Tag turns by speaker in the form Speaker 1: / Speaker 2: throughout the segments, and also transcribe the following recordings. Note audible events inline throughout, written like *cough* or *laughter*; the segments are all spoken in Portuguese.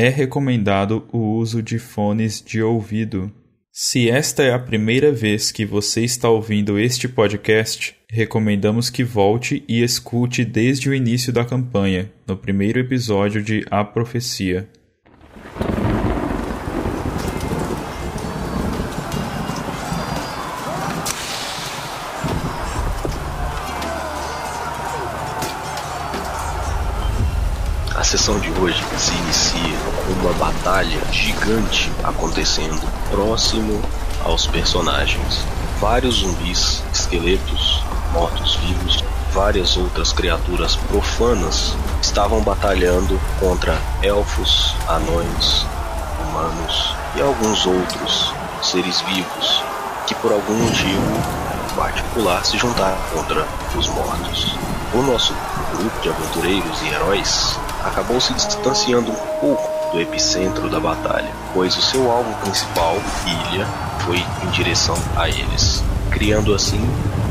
Speaker 1: É recomendado o uso de fones de ouvido. Se esta é a primeira vez que você está ouvindo este podcast, recomendamos que volte e escute desde o início da campanha, no primeiro episódio de A Profecia.
Speaker 2: Sessão de hoje se inicia com uma batalha gigante acontecendo próximo aos personagens. Vários zumbis, esqueletos, mortos-vivos, várias outras criaturas profanas estavam batalhando contra elfos, anões, humanos e alguns outros seres vivos que por algum motivo particular se juntaram contra os mortos. O nosso grupo de aventureiros e heróis acabou se distanciando um pouco do epicentro da batalha, pois o seu alvo principal, Ilha, foi em direção a eles, criando assim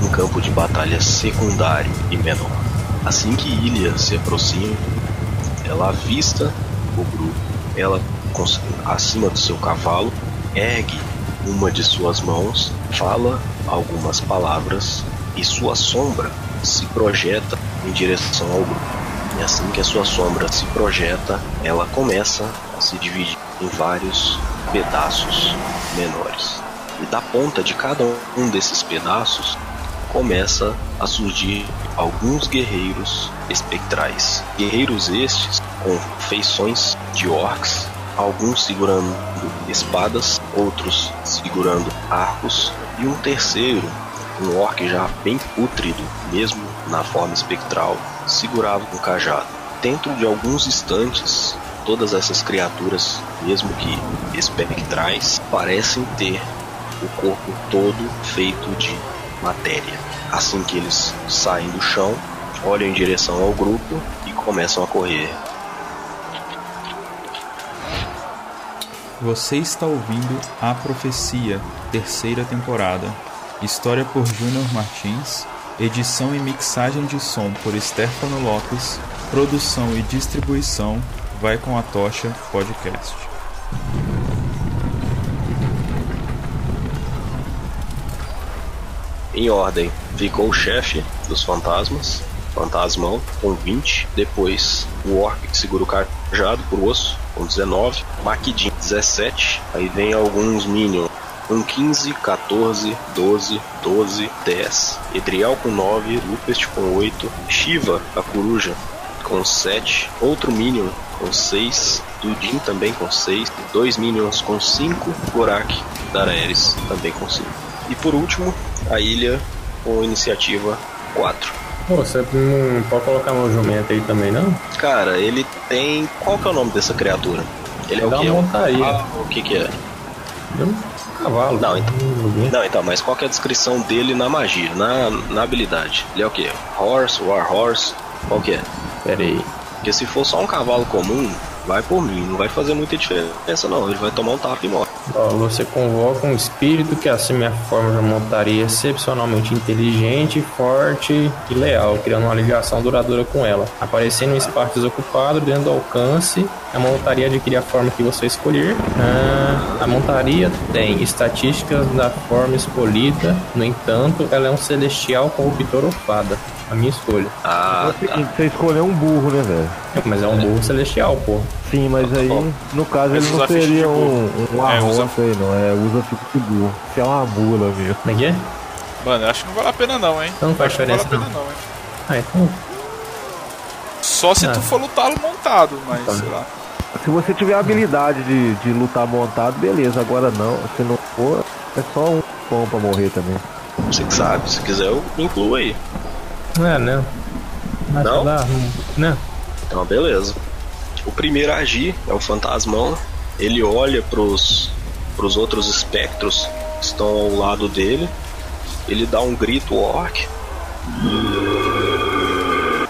Speaker 2: um campo de batalha secundário e menor. Assim que Ilha se aproxima, ela avista o grupo, ela acima do seu cavalo, ergue uma de suas mãos, fala algumas palavras e sua sombra se projeta em direção ao grupo. E assim que a sua sombra se projeta, ela começa a se dividir em vários pedaços menores. E da ponta de cada um desses pedaços começa a surgir alguns guerreiros espectrais. Guerreiros estes com feições de orcs, alguns segurando espadas, outros segurando arcos e um terceiro, um orc já bem pútrido, mesmo na forma espectral, segurava um cajado. Dentro de alguns instantes, todas essas criaturas, mesmo que espectrais, parecem ter o corpo todo feito de matéria. Assim que eles saem do chão, olham em direção ao grupo e começam a correr.
Speaker 1: Você está ouvindo A Profecia, terceira temporada. História por Júnior Martins, edição e mixagem de som por Stefano Lopes, produção e distribuição vai com a Tocha Podcast.
Speaker 2: Em ordem, ficou o chefe dos fantasmas, Fantasmão, com 20. Depois o Orc que segura o cajado por osso, com 19. Maquidin, 17. Aí vem alguns Minions com 15, 14, 12, 12, 10. Edriel com 9, Lupest com 8. Shiva, a coruja, com 7. Outro Minion com 6. Dudin também com 6. Dois Minions com 5. Gorak, Daraeris também com 5. E por último, a ilha com iniciativa 4.
Speaker 3: Pô, você não pode colocar meu jumento aí também, não?
Speaker 2: Cara, ele tem. Qual que é o nome dessa criatura? Ele é o
Speaker 3: Dá
Speaker 2: que?
Speaker 3: uma montaria.
Speaker 2: Ah, o que que é?
Speaker 3: Um cavalo.
Speaker 2: Não, então. Não, então, mas qual que é a descrição dele na magia, na, na habilidade? Ele é o que? Horse, War Horse? Qual que é?
Speaker 3: Pera aí.
Speaker 2: Porque se for só um cavalo comum, vai por mim, não vai fazer muita diferença não. Ele vai tomar um tapa e morre.
Speaker 3: Você convoca um espírito que assume a forma de uma montaria excepcionalmente inteligente, forte e leal, criando uma ligação duradoura com ela. Aparecendo em espaço desocupado, dentro do alcance, a montaria adquire a forma que você escolher. Ah, a montaria tem estatísticas da forma escolhida, no entanto, ela é um celestial corruptor ou fada. A minha escolha.
Speaker 2: Ah,
Speaker 4: É seguinte, você escolheu um burro, né, velho?
Speaker 3: Mas é um burro celestial, pô.
Speaker 4: Sim, mas aí, no caso,
Speaker 5: Mas
Speaker 4: ele não seria
Speaker 5: burro.
Speaker 4: um, um
Speaker 5: É, usa-
Speaker 4: aí, não. É, usa ficha de burro. Você é uma mula mesmo.
Speaker 3: Como é que é?
Speaker 5: Mano, eu acho que não vale a pena não, hein?
Speaker 3: Então não faz
Speaker 5: que não vale a
Speaker 3: diferença,
Speaker 5: pena não, hein?
Speaker 3: Ah, então.
Speaker 5: Só se
Speaker 3: Ah.
Speaker 5: tu for lutar montado, mas
Speaker 3: Tá.
Speaker 5: sei lá.
Speaker 4: Se você tiver a habilidade de, de lutar montado, beleza. Agora não, se não for, é só um pão pra morrer também.
Speaker 2: você que sabe, se quiser eu incluo aí.
Speaker 3: É, né? Mas
Speaker 2: Não?
Speaker 3: Lá, né?
Speaker 2: Então, beleza. O primeiro a agir é o fantasmão. Ele olha pros, pros outros espectros que estão ao lado dele. Ele dá um grito orc.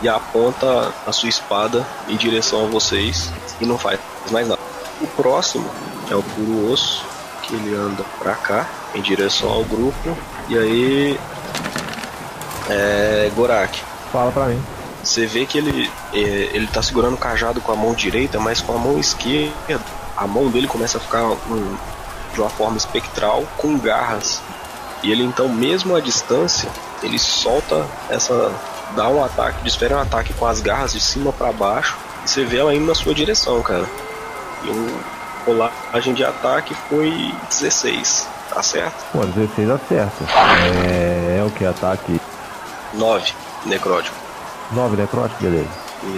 Speaker 2: E aponta a sua espada em direção a vocês. E não faz mais nada. O próximo é o puro osso. Que ele anda pra cá, em direção ao grupo. E aí. É. Gorak.
Speaker 4: Fala pra mim.
Speaker 2: Você vê que ele, é, ele tá segurando o cajado com a mão direita, mas com a mão esquerda, a mão dele começa a ficar um, de uma forma espectral, com garras. E ele então, mesmo à distância, ele solta essa. dá um ataque, desfere um ataque com as garras de cima para baixo. E você vê ela indo na sua direção, cara. E o rolagem de ataque foi 16, tá certo?
Speaker 4: Pô, 16 acerta. É, é o que? Ataque
Speaker 2: 9, necrótico.
Speaker 4: 9 necrótico, beleza.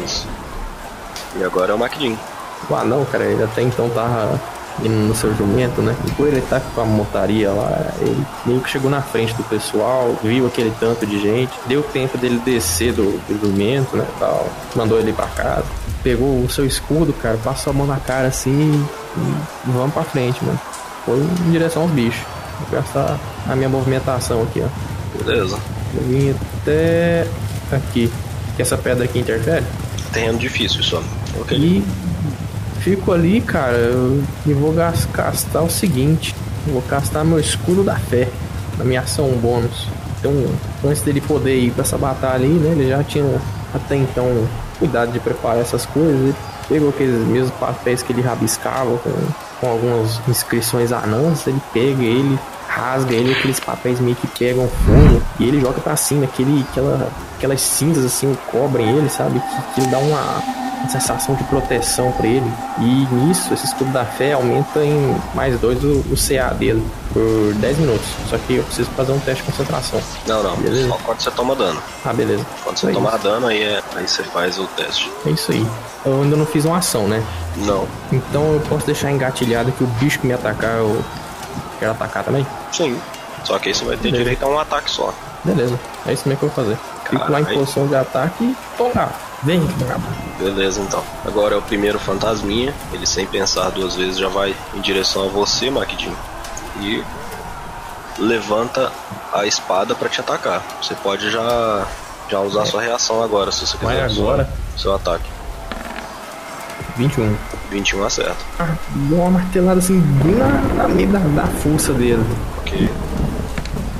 Speaker 2: Isso. E agora é o Maquidin.
Speaker 3: O anão, cara, ele até então tava indo no seu jumento, né? E por ele tá com a montaria lá, ele meio que chegou na frente do pessoal, viu aquele tanto de gente, deu tempo dele descer do, do jumento, né? Tal, mandou ele pra casa. Pegou o seu escudo, cara, passou a mão na cara assim e vamos pra frente, mano. Foi em direção aos bichos. Vou gastar a minha movimentação aqui, ó.
Speaker 2: Beleza.
Speaker 3: Eu vim até aqui. Que essa pedra aqui interfere?
Speaker 2: Terreno difícil só. Ok.
Speaker 3: E fico ali, cara, eu- e vou gas- castar o seguinte. Vou castar meu escudo da fé na minha ação bônus. Então, antes dele poder ir pra essa batalha ali, né? Ele já tinha até então cuidado de preparar essas coisas. Ele pegou aqueles mesmos papéis que ele rabiscava com, com algumas inscrições anãs. Ele pega ele, rasga ele, aqueles papéis meio que pegam fogo e ele joga pra cima. Aquele, aquela, aquelas cinzas assim cobrem ele, sabe? Que, que dá uma, uma sensação de proteção pra ele. E nisso, esse escudo da fé aumenta em mais dois o, o CA dele por 10 minutos. Só que eu preciso fazer um teste de concentração.
Speaker 2: Não, não.
Speaker 3: Beleza.
Speaker 2: Só quando você toma dano.
Speaker 3: Ah, beleza.
Speaker 2: Quando você
Speaker 3: É
Speaker 2: tomar
Speaker 3: isso.
Speaker 2: dano, aí, é, aí você faz o teste.
Speaker 3: É isso aí. Eu ainda não fiz uma ação, né?
Speaker 2: Não.
Speaker 3: Então eu posso deixar engatilhado que o bicho que me atacar, eu quero atacar também?
Speaker 2: Sim. Só que aí você vai ter
Speaker 3: Beleza.
Speaker 2: direito a um ataque só.
Speaker 3: Beleza. É isso mesmo que eu vou fazer. Fico lá em posição de ataque e toma. Vem.
Speaker 2: Beleza, então. Agora é o primeiro fantasminha. Ele, sem pensar duas vezes, já vai em direção a você, Maquidinho. E levanta a espada pra te atacar. Você pode já, já usar sua reação agora, se você quiser. Seu-
Speaker 3: agora.
Speaker 2: Seu ataque.
Speaker 3: 21.
Speaker 2: 21 acerta.
Speaker 3: Ah, deu uma martelada assim, bem na, na meio da, da força dele.
Speaker 2: Ok.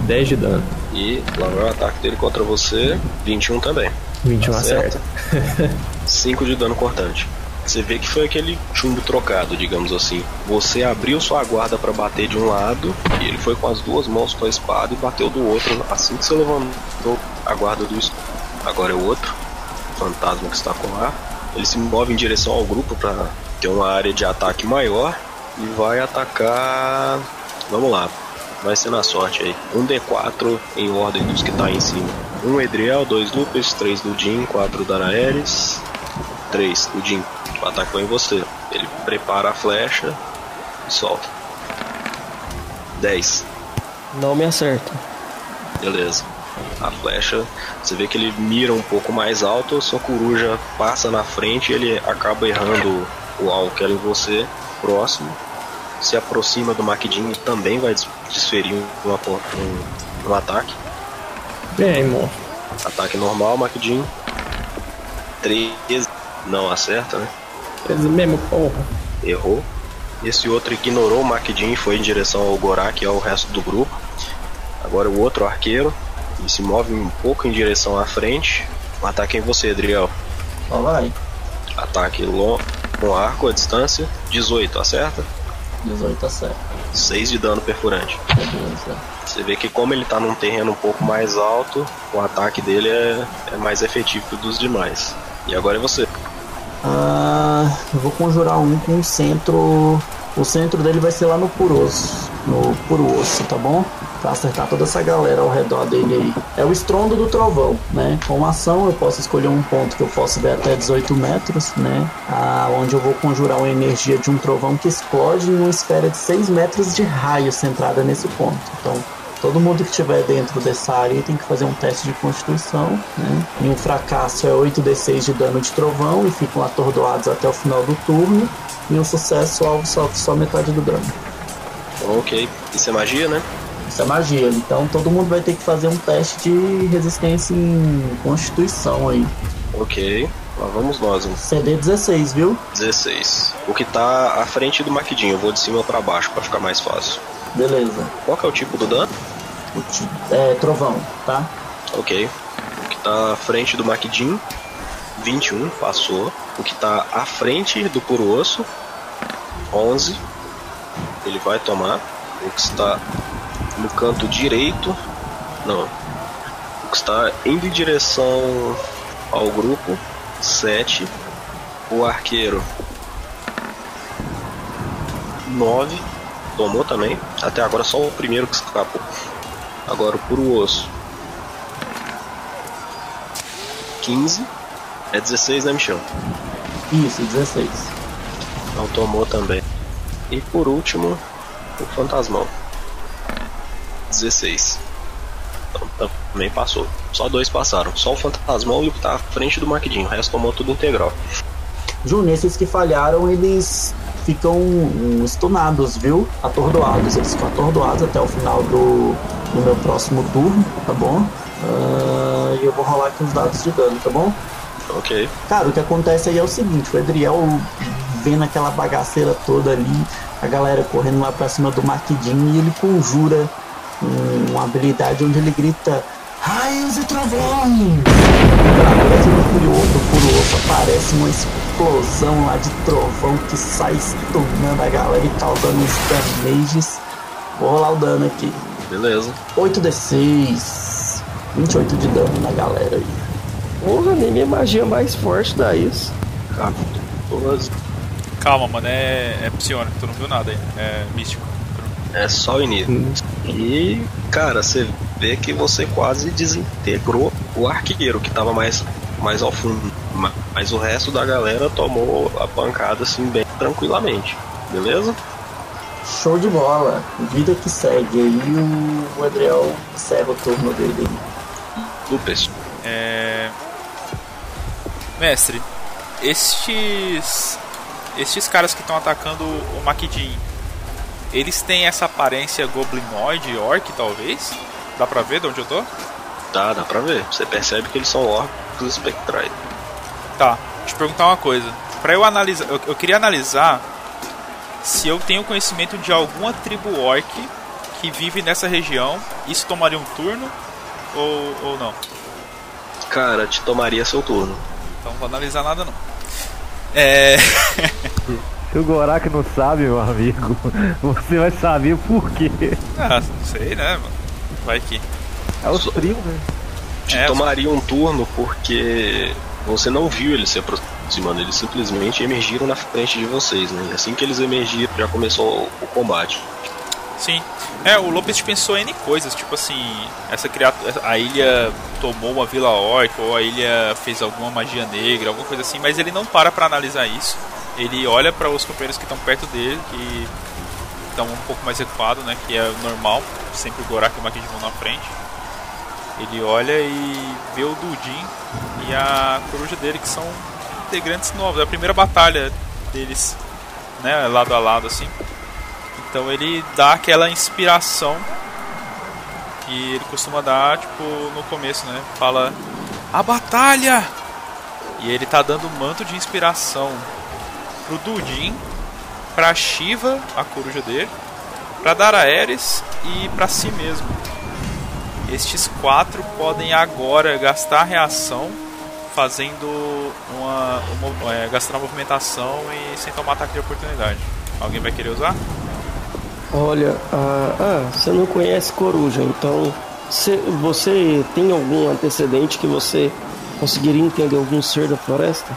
Speaker 3: 10 de dano.
Speaker 2: E lá vai o ataque dele contra você. 21 também.
Speaker 3: 21
Speaker 2: Acerta.
Speaker 3: acerta. *laughs*
Speaker 2: 5 de dano cortante. Você vê que foi aquele chumbo trocado, digamos assim. Você abriu sua guarda pra bater de um lado e ele foi com as duas mãos com a espada e bateu do outro assim que você levantou a guarda do escudo. Agora é o outro fantasma que está com ar. Ele se move em direção ao grupo pra ter uma área de ataque maior e vai atacar. Vamos lá. Vai ser na sorte aí. Um D4 em ordem dos que tá em cima. Um Edriel, dois Lupus, três do Jin, quatro da Naeris, 3, o Jim. O ataque vai em você. Ele prepara a flecha e solta. 10.
Speaker 6: Não me acerta.
Speaker 2: Beleza. A flecha, você vê que ele mira um pouco mais alto, sua coruja passa na frente e ele acaba errando o alvo que era em você, próximo. Se aproxima do Maquidinho e também vai des- desferir um, um, um ataque.
Speaker 3: Bem, monstro.
Speaker 2: Ataque normal, Maquidinho. 13. Não acerta, né?
Speaker 3: Eles mesmo, porra.
Speaker 2: errou. Esse outro ignorou o Maquidin e foi em direção ao Gorak e ao resto do grupo. Agora o outro arqueiro, ele se move um pouco em direção à frente. Um ataque em você, Adriel.
Speaker 6: Vai.
Speaker 2: Ataque longo, com arco à distância. 18, acerta?
Speaker 6: 18 acerta.
Speaker 2: 6 de dano perfurante.
Speaker 6: Beleza.
Speaker 2: Você vê que como ele tá num terreno um pouco mais alto, o ataque dele é, é mais efetivo que o dos demais. E agora é você.
Speaker 6: Ah, eu vou conjurar um com o centro. O centro dele vai ser lá no Puroso. No Puro Osso, tá bom? Pra acertar toda essa galera ao redor dele aí. É o estrondo do trovão, né? Com ação eu posso escolher um ponto que eu posso ver até 18 metros, né? Ah, onde eu vou conjurar uma energia de um trovão que explode em uma esfera de 6 metros de raio centrada nesse ponto. Então, Todo mundo que estiver dentro dessa área tem que fazer um teste de constituição, né? E um fracasso é 8d6 de dano de trovão e ficam atordoados até o final do turno. E um sucesso, o alvo sofre só metade do dano.
Speaker 2: Ok. Isso é magia, né?
Speaker 6: Isso é magia. Então todo mundo vai ter que fazer um teste de resistência em constituição aí.
Speaker 2: Ok. Lá vamos nós, hein?
Speaker 6: CD 16, viu?
Speaker 2: 16. O que tá à frente do Maquidinho, eu vou de cima pra baixo pra ficar mais fácil.
Speaker 6: Beleza.
Speaker 2: Qual que é o tipo do dano?
Speaker 6: O ti- É, trovão, tá?
Speaker 2: Ok. O que tá à frente do Maquidinho 21, passou. O que tá à frente do puro osso, 11. Ele vai tomar. O que está no canto direito, não. O que está indo em direção ao grupo, 7. O arqueiro, 9. Tomou também. Até agora só o primeiro que escapou. Agora o puro osso. 15. É 16, né, Michel?
Speaker 6: Isso, 16.
Speaker 2: Não tomou também. E por último, o fantasmão. 16. Então também passou. Só dois passaram. Só o fantasmão e o que tá à frente do Maquidinho. O resto tomou tudo integral.
Speaker 6: Ju, nesses que falharam, eles ficam hum, stunados, viu? Atordoados. Eles ficam atordoados até o final do, do meu próximo turno, tá bom? Ah, E eu vou rolar aqui os dados de dano, tá bom?
Speaker 2: Ok.
Speaker 6: Cara, o que acontece aí é o seguinte, o Edriel vendo aquela bagaceira toda ali, a galera correndo lá pra cima do Maquidinho e ele conjura um- uma habilidade onde ele grita Raios e trovões! Através do furioso, furioso aparece uma explosão lá de trovão que sai stunando a galera e causando uns damages. Vou rolar o dano aqui.
Speaker 2: Beleza.
Speaker 6: 8d6. 28 de dano na galera aí.
Speaker 7: Porra, nem a magia mais forte dá isso.
Speaker 2: 14.
Speaker 5: Calma, mano, é, é psionico, tu não viu nada aí. É místico.
Speaker 2: É só o início. E, cara, você vê que você quase desintegrou o arqueiro que tava mais, mais ao fundo. Ma- Mas o resto da galera tomou a pancada assim bem tranquilamente. Beleza?
Speaker 6: Show de bola. Vida que segue. Aí o Adriel encerra o turno dele.
Speaker 2: Lupes.
Speaker 5: É... Mestre, estes. Estes caras que estão atacando o Makidin, eles têm essa aparência goblinoide, orc talvez? Dá pra ver de onde eu tô?
Speaker 2: Dá, dá pra ver. Você percebe que eles são orcos espectrais.
Speaker 5: Tá, deixa eu perguntar uma coisa. Pra eu analisar. Eu, eu queria analisar se eu tenho conhecimento de alguma tribo orc que vive nessa região. Isso tomaria um turno ou, ou não?
Speaker 2: Cara, te tomaria seu turno.
Speaker 5: Então não vou analisar nada não. É. *laughs*
Speaker 4: Se *laughs* o Gorak não sabe, meu amigo, você vai saber por quê.
Speaker 5: ah, não sei, né, mano? Vai que.
Speaker 4: É os primos, né?
Speaker 2: Te
Speaker 5: É,
Speaker 2: tomaria um turno porque você não viu eles se aproximando, eles simplesmente emergiram na frente de vocês, né? E assim que eles emergiram, já começou o combate.
Speaker 5: Sim. É, o Lopes pensou em N coisas, tipo assim, essa criatura. A ilha tomou uma vila orc, ou a ilha fez alguma magia negra, alguma coisa assim, mas ele não para pra analisar isso. Ele olha para os companheiros que estão perto dele, que estão um pouco mais recuados, né? Que é normal, sempre o Gorak e o Makid vão na frente. Ele olha e vê o Dudin e a coruja dele, que são integrantes novos. É a primeira batalha deles, né? Lado a lado, assim. Então ele dá aquela inspiração que ele costuma dar, tipo, no começo, né? Fala: A batalha! E ele tá dando manto de inspiração pro Dudin, pra Shiva, a coruja dele, pra Daraeris e pra si mesmo. Estes quatro podem agora gastar a reação fazendo uma, uma é, gastando a movimentação e sem tomar ataque de oportunidade. Alguém vai querer usar?
Speaker 7: Olha, ah, ah, você não conhece coruja, então cê- você tem algum antecedente que você conseguiria entender algum ser da floresta?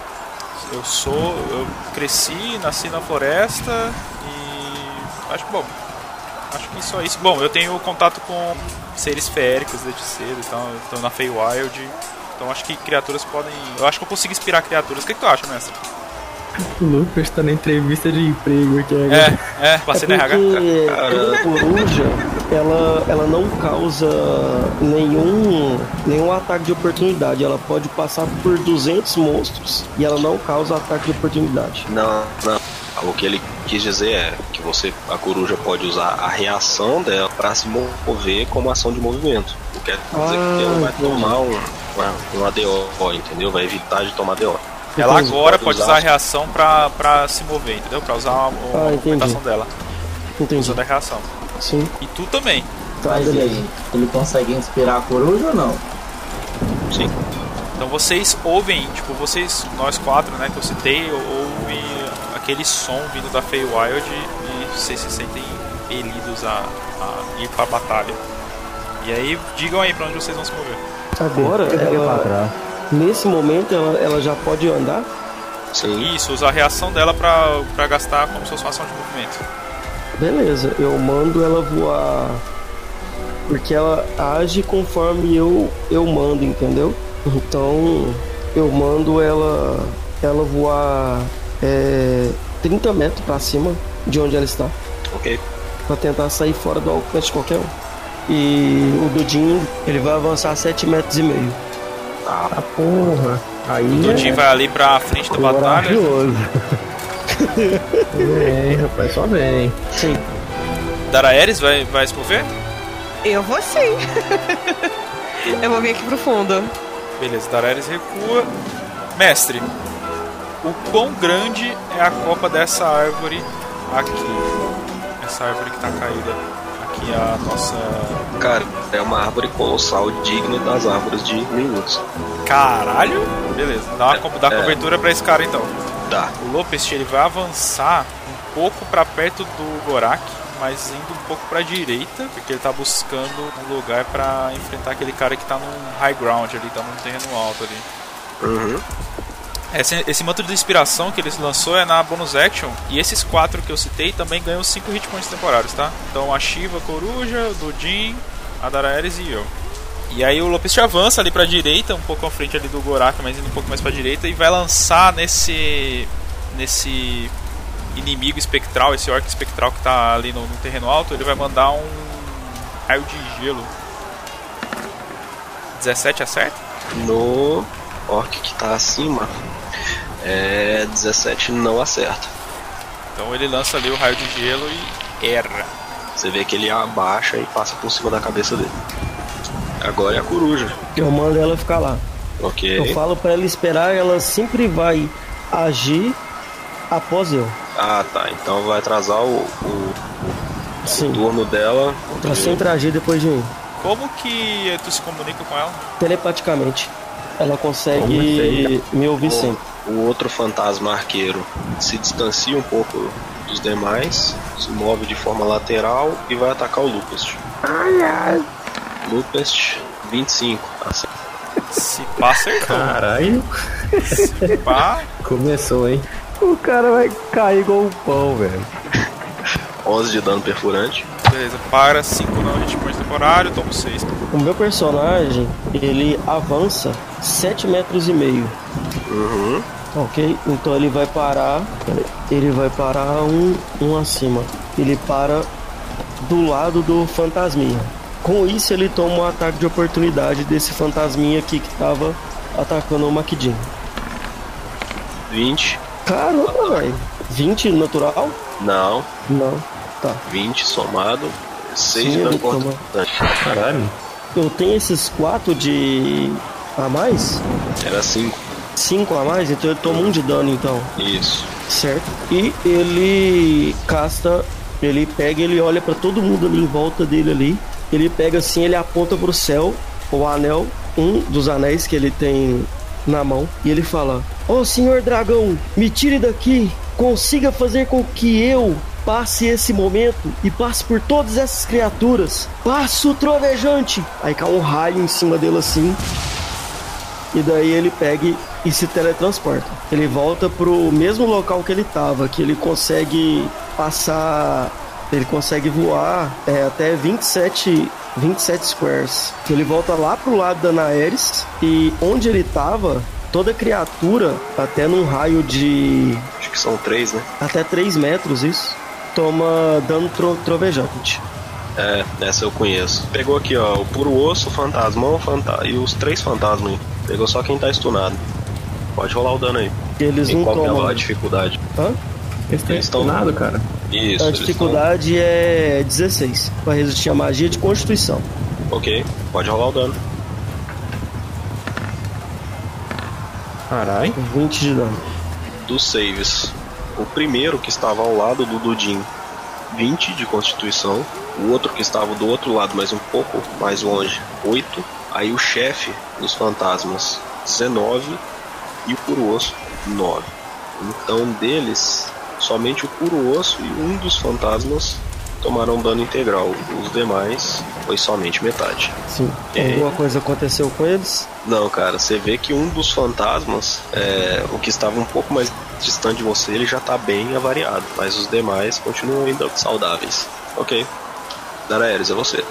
Speaker 5: Eu sou. Eu cresci, nasci na floresta e. Acho que bom. Acho que só isso. Bom, eu tenho contato com seres feéricos desde cedo, então eu tô na Feywild. Então acho que criaturas podem. Eu acho que eu consigo inspirar criaturas. O que, que tu acha, mestre?
Speaker 3: O Lucas tá na entrevista de emprego aqui agora.
Speaker 5: É, é, passei na
Speaker 7: é
Speaker 5: RH.
Speaker 7: porque a coruja, ela, ela não causa nenhum, nenhum ataque de oportunidade. Ela pode passar por 200 monstros e ela não causa ataque de oportunidade.
Speaker 2: Não, não. O que ele quis dizer é que você, a coruja pode usar a reação dela para se mover como ação de movimento. O que quer dizer que ela vai
Speaker 7: Ah,
Speaker 2: tomar um, um ADO, entendeu? Vai evitar de tomar ADO.
Speaker 5: Ela
Speaker 7: Entendi.
Speaker 5: agora
Speaker 2: Pode usar.
Speaker 5: usar a reação pra, pra se mover, entendeu? Pra usar a, a
Speaker 7: Ah, entendi.
Speaker 5: movimentação dela.
Speaker 7: Entendi.
Speaker 5: Usando a reação.
Speaker 7: Sim.
Speaker 5: E tu também.
Speaker 7: Tá,
Speaker 6: Mas e aí? Ele consegue inspirar a coruja ou não?
Speaker 2: Sim.
Speaker 5: Então vocês ouvem, tipo, vocês, nós quatro, né, que eu citei, ouvem aquele som vindo da Feywild e vocês se sentem impelidos a, a ir pra batalha. E aí, digam aí pra onde vocês vão se mover.
Speaker 7: Agora, ela, nesse momento, ela, ela já pode andar?
Speaker 2: Sim.
Speaker 5: Isso, usar a reação dela pra, pra gastar como se fosse uma ação de movimento.
Speaker 7: Beleza, eu mando ela voar. Porque ela age conforme eu, eu mando, entendeu? Então eu mando ela ela voar é, 30 metros pra cima de onde ela está.
Speaker 2: Ok.
Speaker 7: Pra tentar sair fora do alcance de qualquer um. E o Dudinho, ele vai avançar 7 metros e meio.
Speaker 3: Ah, porra. Aí
Speaker 5: O Dudinho
Speaker 3: é
Speaker 5: vai ali pra frente da batalha. *laughs*
Speaker 3: Vem, rapaz, só vem.
Speaker 7: Sim.
Speaker 5: Daraeris vai, vai se mover?
Speaker 8: Eu vou sim. eu vou vir aqui pro fundo.
Speaker 5: Beleza, Daraeris recua. Mestre, o quão grande é a copa dessa árvore aqui? Essa árvore que tá caída. Aqui a nossa.
Speaker 2: Cara, é uma árvore colossal digna das árvores de minutos.
Speaker 5: Caralho! Beleza, dá, uma, dá
Speaker 2: É.
Speaker 5: cobertura pra esse cara então. O Lopes ele vai avançar um pouco pra perto do Gorak, mas indo um pouco pra direita, porque ele tá buscando um lugar pra enfrentar aquele cara que tá num high ground ali, tá num terreno alto ali.
Speaker 2: Uhum.
Speaker 5: Esse, esse manto de inspiração que ele lançou é na bonus action. E esses quatro que eu citei também ganham 5 hit points temporários, tá? Então a Shiva, a Coruja, o Dudin, a Daraeris e eu. E aí o Lopes avança ali pra direita, um pouco à frente ali do Gorak, mas indo um pouco mais pra direita, e vai lançar nesse. nesse inimigo espectral, esse orc espectral que tá ali no, no terreno alto, ele vai mandar um raio de gelo. 17 acerta?
Speaker 2: No orc que tá acima, é 17 não acerta.
Speaker 5: Então ele lança ali o raio de gelo e erra.
Speaker 2: Você vê que ele abaixa e passa por cima da cabeça dele. Agora é a coruja.
Speaker 7: Eu mando ela ficar lá.
Speaker 2: Ok.
Speaker 7: Eu falo pra ela esperar, ela sempre vai agir após eu.
Speaker 2: Ah, tá. Então vai atrasar o, o
Speaker 7: Sim.
Speaker 2: turno dela.
Speaker 7: Ela sempre agir depois de mim.
Speaker 5: Como que tu se comunica com ela?
Speaker 7: Telepaticamente. Ela consegue
Speaker 3: assim?
Speaker 7: me ouvir sempre.
Speaker 2: O outro fantasma arqueiro se distancia um pouco dos demais, se move de forma lateral e vai atacar o Lupest. Lupest, 25. Acerta.
Speaker 5: Se pá, acertou.
Speaker 3: Caralho,
Speaker 5: Se pá,
Speaker 3: começou, hein?
Speaker 4: O cara vai cair igual um pão, velho.
Speaker 2: 11 de dano perfurante.
Speaker 5: beleza. Para 5 não hit point temporário, tomo 6.
Speaker 7: O meu personagem, ele avança 7 metros e meio.
Speaker 2: Uhum.
Speaker 7: Ok? Então ele vai parar. Ele vai parar um, um acima. Ele para do lado do fantasminha. Com isso ele toma um ataque de oportunidade desse fantasminha aqui que tava atacando o Maquidinho.
Speaker 2: 20.
Speaker 7: Caramba, velho. 20 natural?
Speaker 2: Não.
Speaker 7: Não. Tá.
Speaker 2: 20 somado. 6
Speaker 7: Sim,
Speaker 2: cortante.
Speaker 3: Caralho.
Speaker 7: Eu tenho esses 4 de. a mais?
Speaker 2: Era 5.
Speaker 7: 5 a mais? Então ele toma um de dano então.
Speaker 2: Isso.
Speaker 7: Certo. E ele casta, ele pega, ele olha pra todo mundo ali em volta dele ali. Ele pega assim, ele aponta pro céu, o anel, um dos anéis que ele tem na mão, e ele fala: "Ó oh, senhor dragão, me tire daqui, consiga fazer com que eu passe esse momento e passe por todas essas criaturas. Passo trovejante." Aí cai um raio em cima dele assim. E daí ele pega e- e se teletransporta. Ele volta pro mesmo local que ele tava, que ele consegue passar. Ele consegue voar é, até 27, 27 squares. Ele volta lá pro lado da Naeris e onde ele tava, toda criatura, até num raio de
Speaker 2: Acho que são 3, né?
Speaker 7: até 3 metros, isso, toma dano tro trovejante.
Speaker 2: É, essa eu conheço. Pegou aqui, ó, o puro osso, o fantasmão fanta e os três fantasmas aí. Pegou só quem tá estunado. Pode rolar o dano aí.
Speaker 7: Eles
Speaker 2: E
Speaker 7: não
Speaker 2: qual que é
Speaker 7: tomam.
Speaker 2: a dificuldade?
Speaker 7: Hã?
Speaker 2: Eles tão-
Speaker 3: nada, cara.
Speaker 2: Isso.
Speaker 7: A
Speaker 2: eles
Speaker 7: dificuldade é 16 para resistir a magia de constituição.
Speaker 2: Ok, pode rolar o dano.
Speaker 3: Caralho.
Speaker 7: 20 de dano.
Speaker 2: Dos saves. O primeiro que estava ao lado do Dudin, 20 de constituição. O outro que estava do outro lado, mas um pouco mais longe, 8. Aí o chefe dos fantasmas, 19 e o puro osso 9. Então deles, somente o puro osso e um dos fantasmas tomaram dano integral. Os demais foi somente metade.
Speaker 7: Sim.
Speaker 2: É.
Speaker 7: Alguma coisa aconteceu com eles?
Speaker 2: Não, cara, você vê que um dos fantasmas, é, o que estava um pouco mais distante de você, ele já tá bem avariado, mas os demais continuam ainda saudáveis. Ok. Daraeris, é você.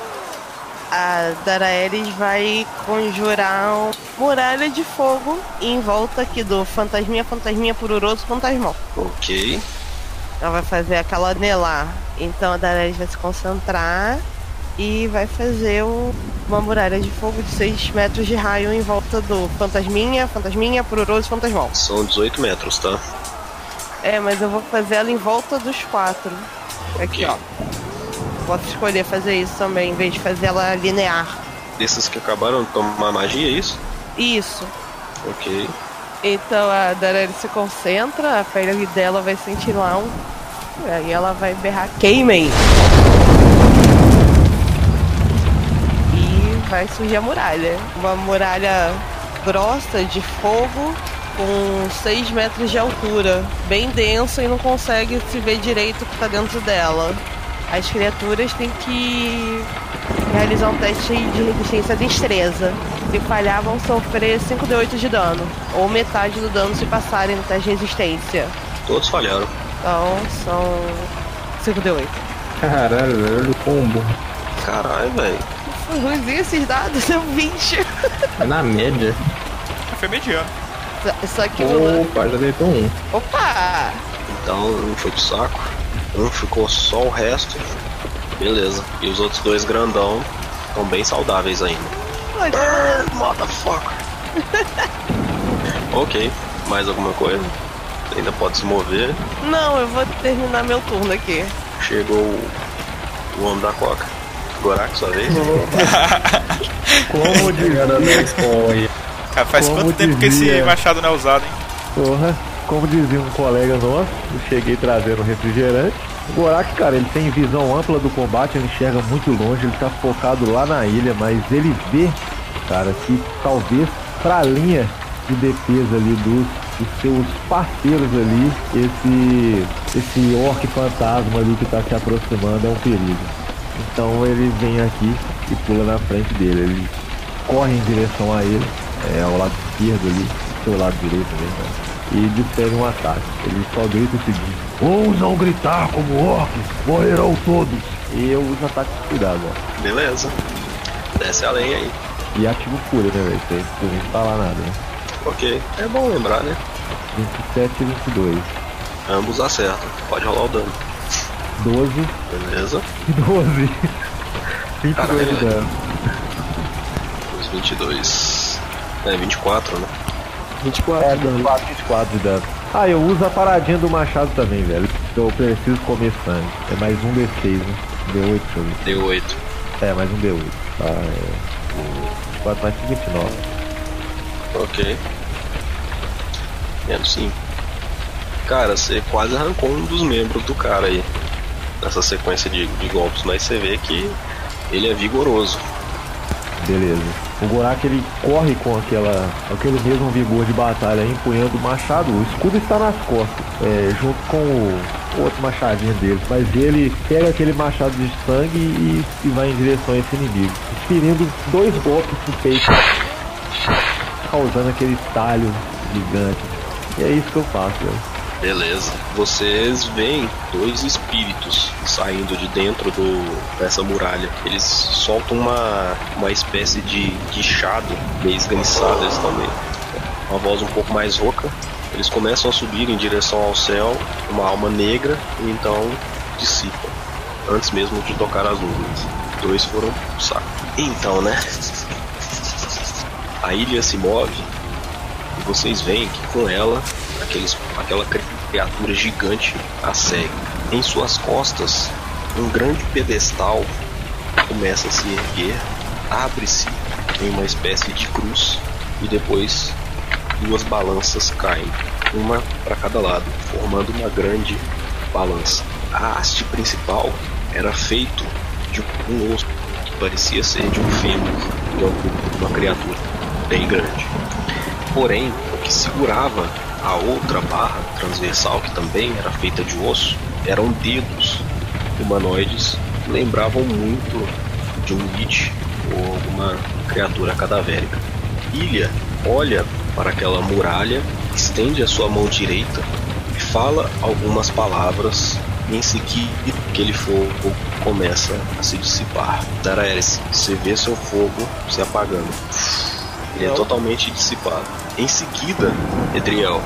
Speaker 8: A Daraeris vai conjurar uma muralha de fogo em volta aqui do fantasminha, fantasminha, pururoso, fantasmão.
Speaker 2: Ok.
Speaker 8: Ela vai fazer aquela anelar. Então a Daraeris vai se concentrar e vai fazer um- uma muralha de fogo de 6 metros de raio em volta do fantasminha, fantasminha, pururoso, fantasmão.
Speaker 2: São 18 metros, tá?
Speaker 8: É, mas eu vou fazer ela em volta dos quatro. Aqui, ó. Posso escolher fazer isso também, em vez de fazer ela linear.
Speaker 2: Desses que acabaram de tomar magia, é isso?
Speaker 8: Isso.
Speaker 2: Ok.
Speaker 8: Então a Dareli se concentra, a pele dela vai sentir lá um. Aí ela vai berrar queimem! E vai surgir a muralha. Uma muralha grossa de fogo com 6 metros de altura. Bem densa e não consegue se ver direito o que tá dentro dela. As criaturas têm que realizar um teste de resistência à destreza. Se falhar, vão sofrer 5d8 de dano, ou metade do dano se passarem no teste de resistência.
Speaker 2: Todos falharam.
Speaker 8: Então são 5d8.
Speaker 3: Caralho, olha o combo.
Speaker 2: Caralho, velho.
Speaker 8: Foi ruimzinho esses dados, é 20.
Speaker 3: É na média.
Speaker 5: Foi mediano.
Speaker 8: Só que o.
Speaker 3: Opa, já deitou um.
Speaker 8: Opa!
Speaker 2: Então um foi pro saco. Um ficou só o resto. Beleza. E os outros dois grandão estão bem saudáveis ainda. Burn, motherfucker. *laughs* ok. Mais alguma coisa? Você ainda pode se mover.
Speaker 8: Não, eu vou terminar meu turno aqui.
Speaker 2: Chegou o, o homem da coca. Gorak, sua vez? *laughs*
Speaker 4: Como dizia,
Speaker 3: Spoiler.
Speaker 5: Cara, faz
Speaker 4: Como
Speaker 5: quanto tempo que esse
Speaker 4: dizia-
Speaker 5: machado não é usado, hein?
Speaker 4: porra, como dizia um colega nosso, eu cheguei trazendo refrigerante. O Gorak, cara, ele tem visão ampla do combate, ele enxerga muito longe, ele tá focado lá na ilha, mas ele vê, cara, que talvez pra linha de defesa ali dos, dos seus parceiros ali, esse, esse orc fantasma ali que tá se aproximando é um perigo. Então ele vem aqui e pula na frente dele. Ele corre em direção a ele, é, ao lado esquerdo ali, seu lado direito também, né? E desfere um ataque. Ele só grita o seguinte: Ousam gritar como orcs, morrerão todos. E eu uso ataque de cuidado, ó.
Speaker 2: Beleza. Desce a lenha aí.
Speaker 4: E ativo fúria, né, velho? Sem nem falar nada, né?
Speaker 2: Ok. É bom lembrar, né?
Speaker 4: 27 e 22.
Speaker 2: Ambos acertam. Pode rolar o dano.
Speaker 4: 12
Speaker 2: Beleza.
Speaker 4: e 12. 22 de dano.
Speaker 2: Os 22. É, 24, né?
Speaker 7: 24
Speaker 4: É,
Speaker 7: de dano.
Speaker 4: 24, 24 de dano. Ah, eu uso a paradinha do machado também, velho. Eu preciso comer sangue. É mais um D6, né? D8, deixa eu ver.
Speaker 2: Deu 8.
Speaker 4: É, mais um D8. Tá, é. 24 mais 29.
Speaker 2: Ok. Menos 5. Cara, você quase arrancou um dos membros do cara aí. Nessa sequência de, de golpes, mas você vê que ele é vigoroso.
Speaker 4: Beleza. O Gorak ele corre com aquela, aquele mesmo vigor de batalha, empunhando o machado. O escudo está nas costas, é, junto com o outro machadinho dele. Mas ele pega aquele machado de sangue e, e vai em direção a esse inimigo, ferindo dois golpes no peito, causando aquele talho gigante. E é isso que eu faço, velho.
Speaker 2: Beleza. Vocês veem dois espíritos saindo de dentro do, dessa muralha. Eles soltam uma, uma espécie de guichado meio esganiçado eles também. Uma voz um pouco mais rouca. Eles começam a subir em direção ao céu, uma alma negra, e então dissipam. Antes mesmo de tocar as nuvens. Dois foram pro saco. Então, né? A ilha se move e vocês veem que com ela aqueles, aquela criatura gigante a segue. Em suas costas, um grande pedestal começa a se erguer, abre-se em uma espécie de cruz e depois duas balanças caem, uma para cada lado, formando uma grande balança. A haste principal era feito de um osso que parecia ser de um fêmur de alguma criatura bem grande. Porém, o que segurava a outra barra transversal, que também era feita de osso, eram dedos humanoides que lembravam muito de um Lich ou alguma criatura cadavérica. Ilha olha para aquela muralha, estende a sua mão direita e fala algumas palavras. E em seguida, aquele fogo começa a se dissipar. Daraeris, você vê seu fogo se apagando. Ele é totalmente dissipado. Em seguida, Edriel,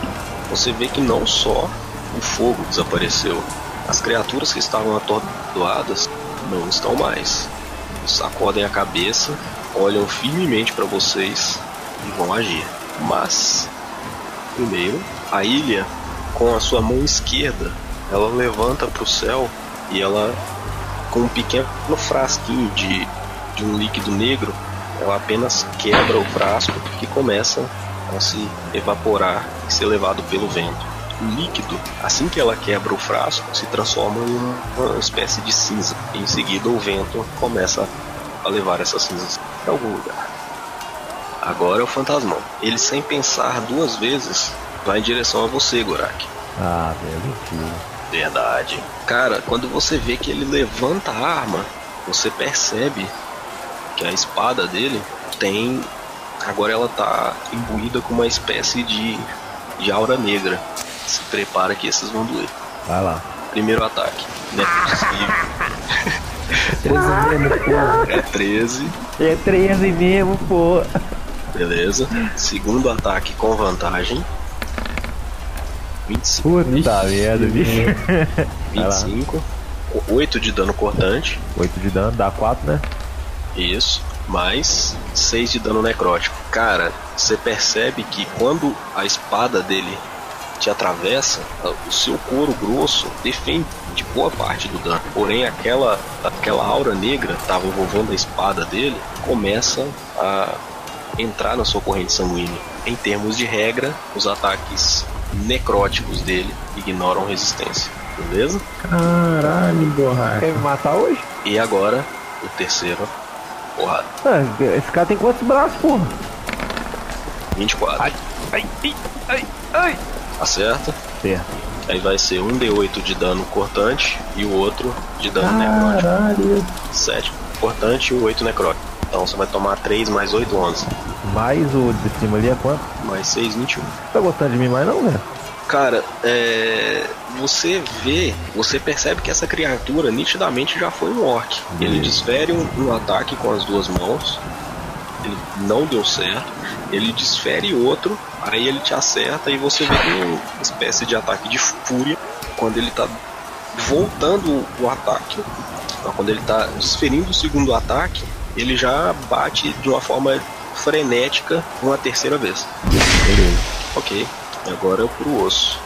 Speaker 2: você vê que não só o fogo desapareceu, as criaturas que estavam atordoadas não estão mais. Sacodem a cabeça, olham firmemente para vocês e vão agir. Mas, primeiro, a ilha, com a sua mão esquerda, ela levanta para o céu e ela, com um pequeno frasquinho de, de um líquido negro, ela apenas quebra o frasco e começa a se evaporar e ser levado pelo vento. O líquido, assim que ela quebra o frasco, se transforma em uma espécie de cinza. Em seguida o vento começa a levar essas cinzas para algum lugar. Agora é o fantasmão. Ele, sem pensar duas vezes, vai em direção a você, Gorak.
Speaker 4: Ah, velho.
Speaker 2: Verdade. Cara, quando você vê que ele levanta a arma, você percebe que a espada dele tem. Agora ela tá imbuída com uma espécie de, de aura negra. Se prepara que esses vão doer.
Speaker 4: Vai lá.
Speaker 2: Primeiro ataque. Não é possível. É 13.
Speaker 4: É 13 mesmo, pô.
Speaker 2: Beleza. Segundo ataque com vantagem. 25.
Speaker 4: Puta merda, bicho. Vai lá.
Speaker 2: 25. 8 de dano cortante.
Speaker 4: 8 de dano, dá 4, né?
Speaker 2: Isso. Mais 6 de dano necrótico. Cara, você percebe que quando a espada dele te atravessa, o seu couro grosso defende boa parte do dano. Porém, aquela, aquela aura negra que estava envolvendo a espada dele começa a entrar na sua corrente sanguínea. Em termos de regra, os ataques necróticos dele ignoram resistência. Beleza?
Speaker 3: Caralho, borracha.
Speaker 4: Quer me matar hoje?
Speaker 2: E agora, o terceiro porrada.
Speaker 4: Ah, esse cara tem quantos braços, porra?
Speaker 2: 24.
Speaker 5: Ai, ai, ai, ai.
Speaker 2: Acerta.
Speaker 4: Certo.
Speaker 2: Aí vai ser um D8 de dano cortante e o outro de dano necrótico.
Speaker 3: Caralho.
Speaker 2: 7 cortante e o 8 necrótico. Então você vai tomar 3 mais 8, 11.
Speaker 4: Mais o de cima ali é quanto?
Speaker 2: Mais 6, 21.
Speaker 4: Tá gostando de mim mais não, velho?
Speaker 2: Cara, é... você vê, você percebe que essa criatura nitidamente já foi um orc. Ele desfere um, um ataque com as duas mãos, ele não deu certo, ele desfere outro, aí ele te acerta e você vê que é uma espécie de ataque de fúria quando ele tá voltando o ataque, então, quando ele tá desferindo o segundo ataque, ele já bate de uma forma frenética uma terceira vez.
Speaker 4: Beleza.
Speaker 2: Ok, agora é o puro osso.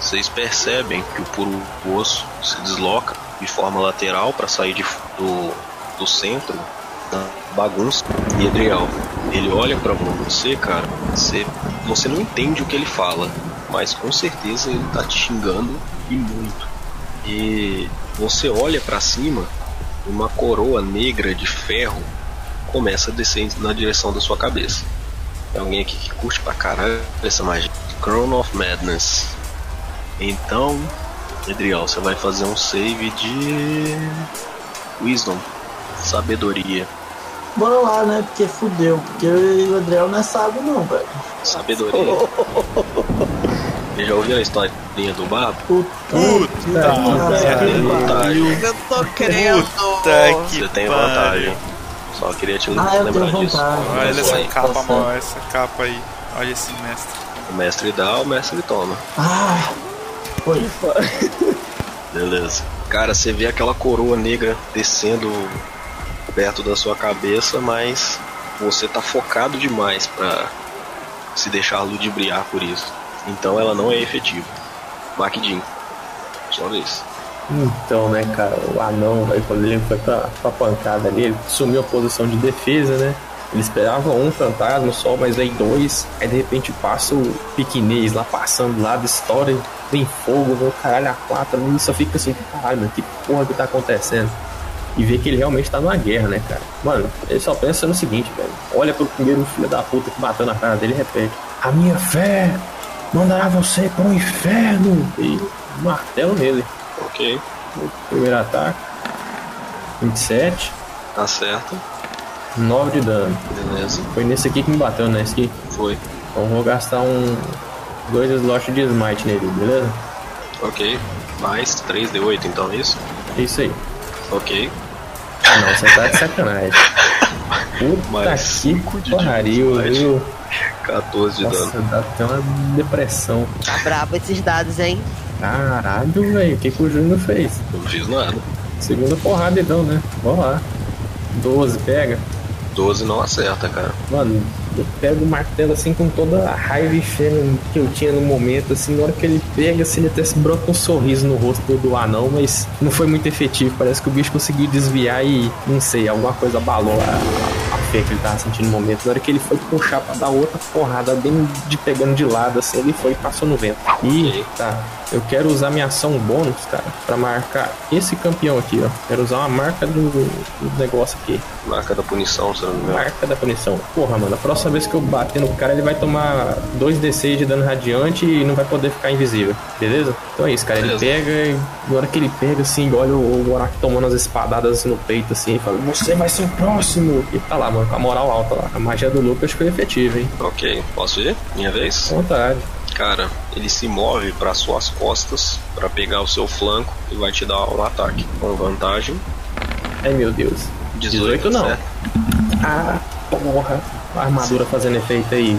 Speaker 2: Vocês percebem que o puro osso se desloca de forma lateral para sair de, do, do centro da bagunça. E Adriel, ele olha para você, cara. Você, você não entende o que ele fala, mas com certeza ele tá te xingando e muito. E você olha para cima, uma coroa negra de ferro começa a descer na direção da sua cabeça. Tem alguém aqui que curte pra caralho essa magia. Crown of Madness. Então, Adriel, você vai fazer um save de Wisdom, sabedoria.
Speaker 6: Bora lá, né? Porque fudeu. Porque o Adriel não é sábio, não, velho.
Speaker 2: Sabedoria. *laughs* Você já ouviu a historinha do Babo?
Speaker 6: Puta,
Speaker 2: Você tem vantagem.
Speaker 8: Eu tô crendo.
Speaker 5: Puta que
Speaker 2: Você tem vantagem. Só queria te
Speaker 6: Ah,
Speaker 2: lembrar disso.
Speaker 5: Olha
Speaker 6: Tá
Speaker 5: essa capa,
Speaker 6: tá
Speaker 5: mano, essa capa aí. Olha esse mestre.
Speaker 2: O mestre dá, o mestre toma.
Speaker 6: Ah, foi.
Speaker 2: Beleza. Cara, você vê aquela coroa negra descendo perto da sua cabeça, mas você tá focado demais pra se deixar ludibriar por isso. Então ela não é efetiva. Maquidin. Só vez.
Speaker 3: Então, né, cara, o anão, aí, quando ele foi pra, pra pancada ali, ele sumiu a posição de defesa, né? Ele esperava um fantasma só, mas aí dois. Aí de repente passa o piquinês lá passando lá da história, vem fogo, vem o caralho a quatro, e só fica assim, caralho, mano, que porra que tá acontecendo? E vê que ele realmente tá numa guerra, né, cara? Mano, ele só pensa no seguinte, velho. Olha pro primeiro filho da puta que bateu na cara dele e repete. A minha fé mandará você para o inferno. E martelo nele.
Speaker 2: Ok.
Speaker 3: Primeiro ataque. 27.
Speaker 2: Acerta.
Speaker 3: 9 de dano.
Speaker 2: Beleza.
Speaker 3: Foi nesse aqui que me bateu, né? Esse aqui.
Speaker 2: Foi.
Speaker 3: Então vou gastar um. Dois slots de smite nele, beleza?
Speaker 2: Ok. Mais 3d8 então, é isso?
Speaker 3: Isso aí.
Speaker 2: Ok.
Speaker 3: Ah não, você tá de sacanagem. *laughs* Puta
Speaker 2: Mais
Speaker 3: que
Speaker 2: cinco de
Speaker 3: pariu, viu?
Speaker 2: 14 de
Speaker 3: Nossa,
Speaker 2: dano.
Speaker 3: dá até uma depressão.
Speaker 8: Tá brabo esses dados, hein?
Speaker 3: Caralho, velho, o que, que o Júnior fez?
Speaker 2: Eu não fiz nada.
Speaker 3: Segunda porrada então, né? Vamos lá. 12, pega.
Speaker 2: 12 não acerta, cara.
Speaker 3: Mano, eu pego o martelo assim com toda a raiva e no- que eu tinha no momento, assim, na hora que ele pega, assim, ele até se brota um sorriso no rosto do, anão, mas não foi muito efetivo. Parece que o bicho conseguiu desviar e, não sei, alguma coisa abalou a, a fé que ele tava sentindo no momento. Na hora que ele foi puxar pra dar outra porrada, bem de pegando de lado, assim, ele foi e passou no vento. E, tá, eu quero usar minha ação bônus, cara, pra marcar esse campeão aqui, ó. Quero usar uma marca do, do negócio aqui.
Speaker 2: Marca da punição, se não me engano.
Speaker 3: Marca da punição. Porra, mano, a próxima vez que eu bater no cara, ele vai tomar 2d6 de dano radiante e não vai poder ficar invisível, beleza? Então é isso, cara. Ele
Speaker 2: Beleza.
Speaker 3: pega e na hora que ele pega, assim, olha o Gorak tomando as espadadas assim, no peito, assim, e fala: Você vai ser o próximo! E tá lá, mano, com a moral alta lá. A magia do Lucas foi efetiva, hein?
Speaker 2: Ok, posso ir? Minha vez?
Speaker 3: Com vontade.
Speaker 2: Cara, ele se move para suas costas para pegar o seu flanco e vai te dar um ataque com vantagem.
Speaker 3: Ai meu Deus.
Speaker 2: 18,
Speaker 3: 18 não.
Speaker 2: certo?
Speaker 3: Ah, porra. A armadura fazendo efeito aí.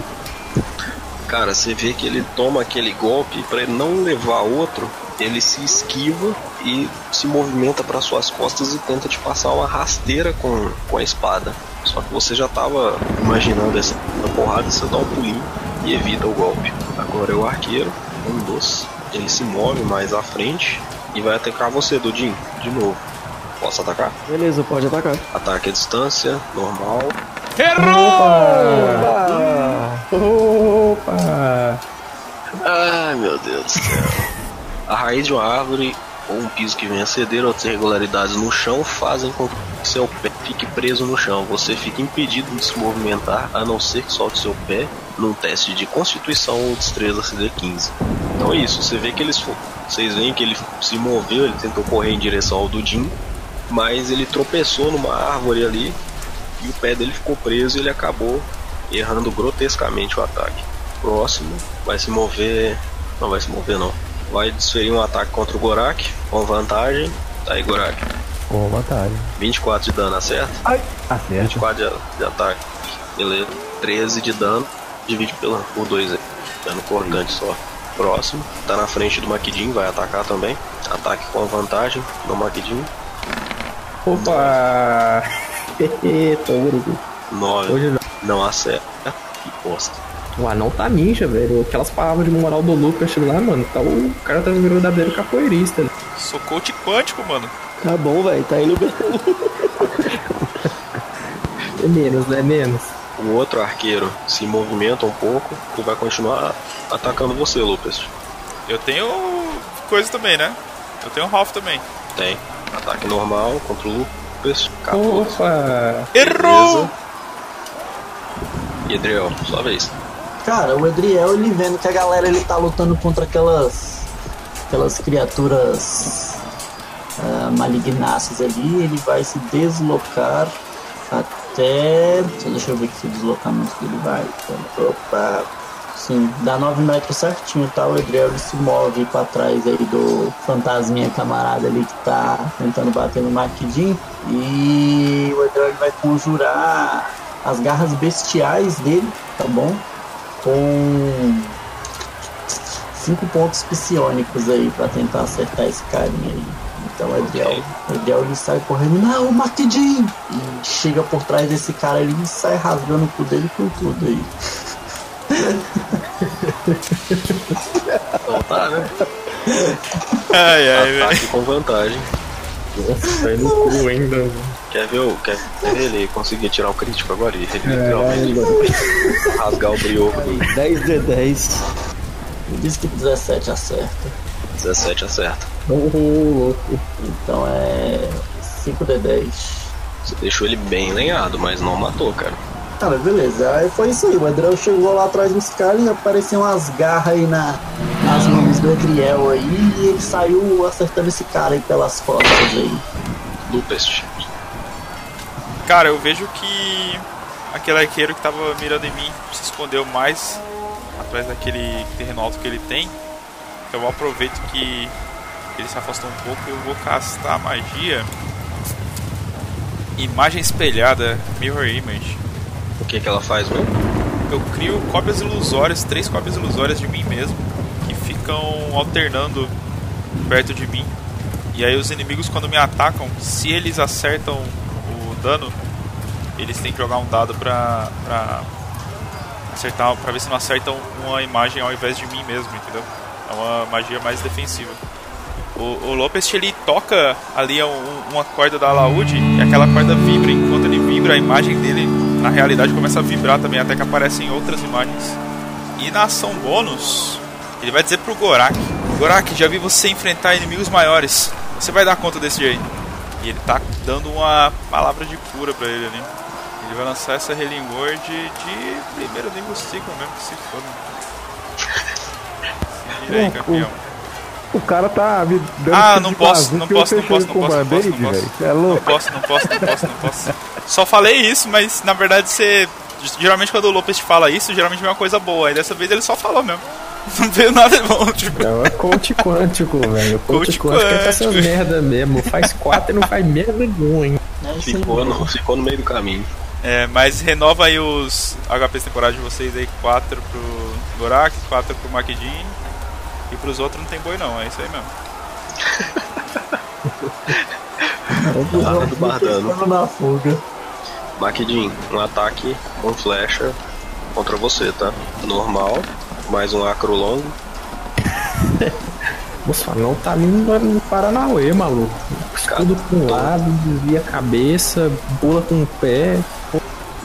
Speaker 2: Cara, você vê que ele toma aquele golpe para ele não levar outro, ele se esquiva e se movimenta para suas costas e tenta te passar uma rasteira com, com a espada. Só que você já tava imaginando essa porrada, você dá um pulinho e evita o golpe. Agora é o arqueiro, um dos. Ele se move mais à frente e vai atacar você, Dudin, de novo. Posso atacar?
Speaker 7: Beleza, pode atacar.
Speaker 2: Ataque à distância, normal.
Speaker 3: Opa!
Speaker 2: Ai meu Deus do céu. A raiz de uma árvore ou um piso que venha a ceder ou ter irregularidades no chão fazem com que seu pé fique preso no chão. Você fica impedido de se movimentar a não ser que solte seu pé num teste de constituição ou destreza CD15. Então é isso, você vê que eles vocês veem que ele se moveu, ele tentou correr em direção ao Dudin, mas ele tropeçou numa árvore ali e o pé dele ficou preso e ele acabou errando grotescamente o ataque. Próximo vai se mover. Não vai se mover não. Vai desferir um ataque contra o Gorak com vantagem. Tá aí, Gorak.
Speaker 4: Com vantagem.
Speaker 2: 24 de dano, acerta?
Speaker 4: Acerta.
Speaker 2: 24 de, de ataque. Beleza. 13 de dano. Divide pela, por 2 aí. Dano cortante só. Próximo. Tá na frente do Maquidin, vai atacar também. Ataque com vantagem no Maquidin.
Speaker 3: Opa! *laughs* Urubu.
Speaker 2: 9.
Speaker 3: Hoje não.
Speaker 2: Não acerta. Que bosta.
Speaker 3: O anão tá ninja, velho. Aquelas palavras de moral do Lucas lá, mano. Tá, o cara tá um verdadeiro capoeirista. né?
Speaker 5: Sou coach quântico, mano.
Speaker 7: Tá bom, velho, tá indo bem.
Speaker 3: É menos, né? Menos.
Speaker 2: O outro arqueiro se movimenta um pouco e vai continuar atacando você, Lucas.
Speaker 5: Eu tenho coisa também, né? Eu tenho Ralph também.
Speaker 2: Tem. Ataque normal contra o Lucas. 14.
Speaker 3: Opa!
Speaker 5: Errou!
Speaker 2: E Edriel, sua vez.
Speaker 6: Cara, o Edriel, ele vendo que a galera ele tá lutando contra aquelas aquelas criaturas ah, malignaças ali, ele vai se deslocar até. Deixa eu ver que deslocamento que ele vai. Opa! Sim, dá 9 metros certinho, tá? O Edriel se move pra trás aí do fantasminha camarada ali que tá tentando bater no Maquidin. E o Edriel vai conjurar as garras bestiais dele, tá bom? Com cinco pontos psionicos aí pra tentar acertar esse carinha aí. Então o Edriel, o Edriel ele sai correndo, não, Maquidin! E chega por trás desse cara ali e sai rasgando o cu dele com tudo aí.
Speaker 2: Então tá, né?
Speaker 5: Ai, ai, velho.
Speaker 2: Ataque com vantagem.
Speaker 3: Nossa, sai no cu ainda. mano.
Speaker 2: Quer ver, o, quer ver ele conseguir tirar o crítico agora? Ele literalmente rasgar o brioco do
Speaker 7: 10 de 10.
Speaker 6: Ele diz que 17 acerta.
Speaker 2: 17 acerta.
Speaker 3: Ô, louco.
Speaker 6: Então é 5 de 10.
Speaker 2: Você deixou ele bem lenhado, mas não matou, cara.
Speaker 6: Cara, beleza. Aí foi isso aí. O Edrel chegou lá atrás dos caras e apareciam umas garras aí na, nas mãos do Edriel aí e ele saiu acertando esse cara aí pelas costas aí.
Speaker 2: Lupest.
Speaker 5: Cara, eu vejo que aquele arqueiro que tava mirando em mim se escondeu mais atrás daquele terreno alto que ele tem. Eu aproveito que ele se afastou um pouco e eu vou castar a magia. Imagem espelhada, Mirror Image.
Speaker 2: O que que ela faz mesmo?
Speaker 5: Eu crio cópias ilusórias, três cópias ilusórias de mim mesmo, que ficam alternando perto de mim. E aí os inimigos quando me atacam, se eles acertam o dano, eles têm que jogar um dado pra, pra acertar, pra ver se não acertam uma imagem ao invés de mim mesmo, entendeu? É uma magia mais defensiva. O, o ele toca ali um- uma corda da alaúde e aquela corda vibra. Enquanto ele vibra, a imagem dele na realidade começa a vibrar também, até que aparecem outras imagens. E na ação bônus, ele vai dizer pro Gorak: Gorak, já vi você enfrentar inimigos maiores. Você vai dar conta desse jeito. E ele tá dando uma palavra de cura pra ele ali. Ele vai lançar essa Healing Word de primeiro nível ciclo mesmo, que se foda. Se vira aí, campeão.
Speaker 4: O cara tá me dando
Speaker 5: Ah, não posso, não
Speaker 4: e
Speaker 5: posso, não posso, não posso, não posso, não posso.
Speaker 4: é
Speaker 5: Não
Speaker 4: louco.
Speaker 5: posso, não posso, não posso, não posso. Só falei isso, mas na verdade você. Geralmente quando o Lopes te fala isso, geralmente vem uma coisa boa. Aí dessa vez ele só falou mesmo. *laughs* Não veio nada bom, tipo.
Speaker 3: Não, é coach quântico, velho. Coach,
Speaker 5: Coach
Speaker 3: quântico é essas
Speaker 5: quântico.
Speaker 3: merda mesmo. Faz quatro e não faz merda nenhuma, hein?
Speaker 6: É.
Speaker 2: Ficou no, ficou no meio do caminho.
Speaker 5: É, mas renova aí os HPs temporários de vocês aí, 4 pro Gorak, 4 pro Makidin. E pros outros não tem boi não, é isso aí mesmo.
Speaker 2: Bardando, bardando.
Speaker 6: Ficando na fuga.
Speaker 2: Maquidin, um ataque com flecha contra você, tá? Normal, mais um acro longo. *laughs*
Speaker 3: Moço, não tá ali no, no Paranauê, maluco. Escudo pra um lado, desvia a cabeça, pula com o pé.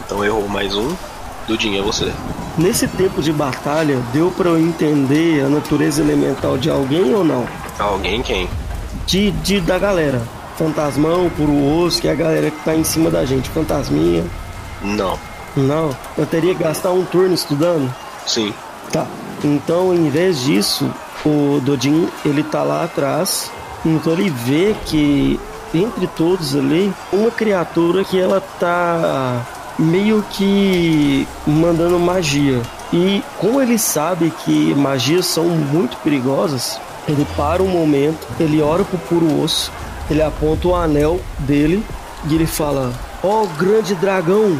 Speaker 2: Então errou mais um. Dudinho, é você.
Speaker 7: Nesse tempo de batalha, deu pra eu entender a natureza elemental de alguém ou não?
Speaker 2: Alguém quem?
Speaker 7: De, de da galera. Fantasmão, puro osso, que é a galera que tá em cima da gente. Fantasminha.
Speaker 2: Não.
Speaker 7: Não. Eu teria que gastar um turno estudando?
Speaker 2: Sim.
Speaker 7: Tá. Então, em vez disso, o Dodin, ele tá lá atrás. Então ele vê que entre todos ali, uma criatura que ela tá meio que mandando magia. E como ele sabe que magias são muito perigosas, ele para um momento, ele ora pro puro osso, ele aponta o anel dele e ele fala: Ó grande dragão,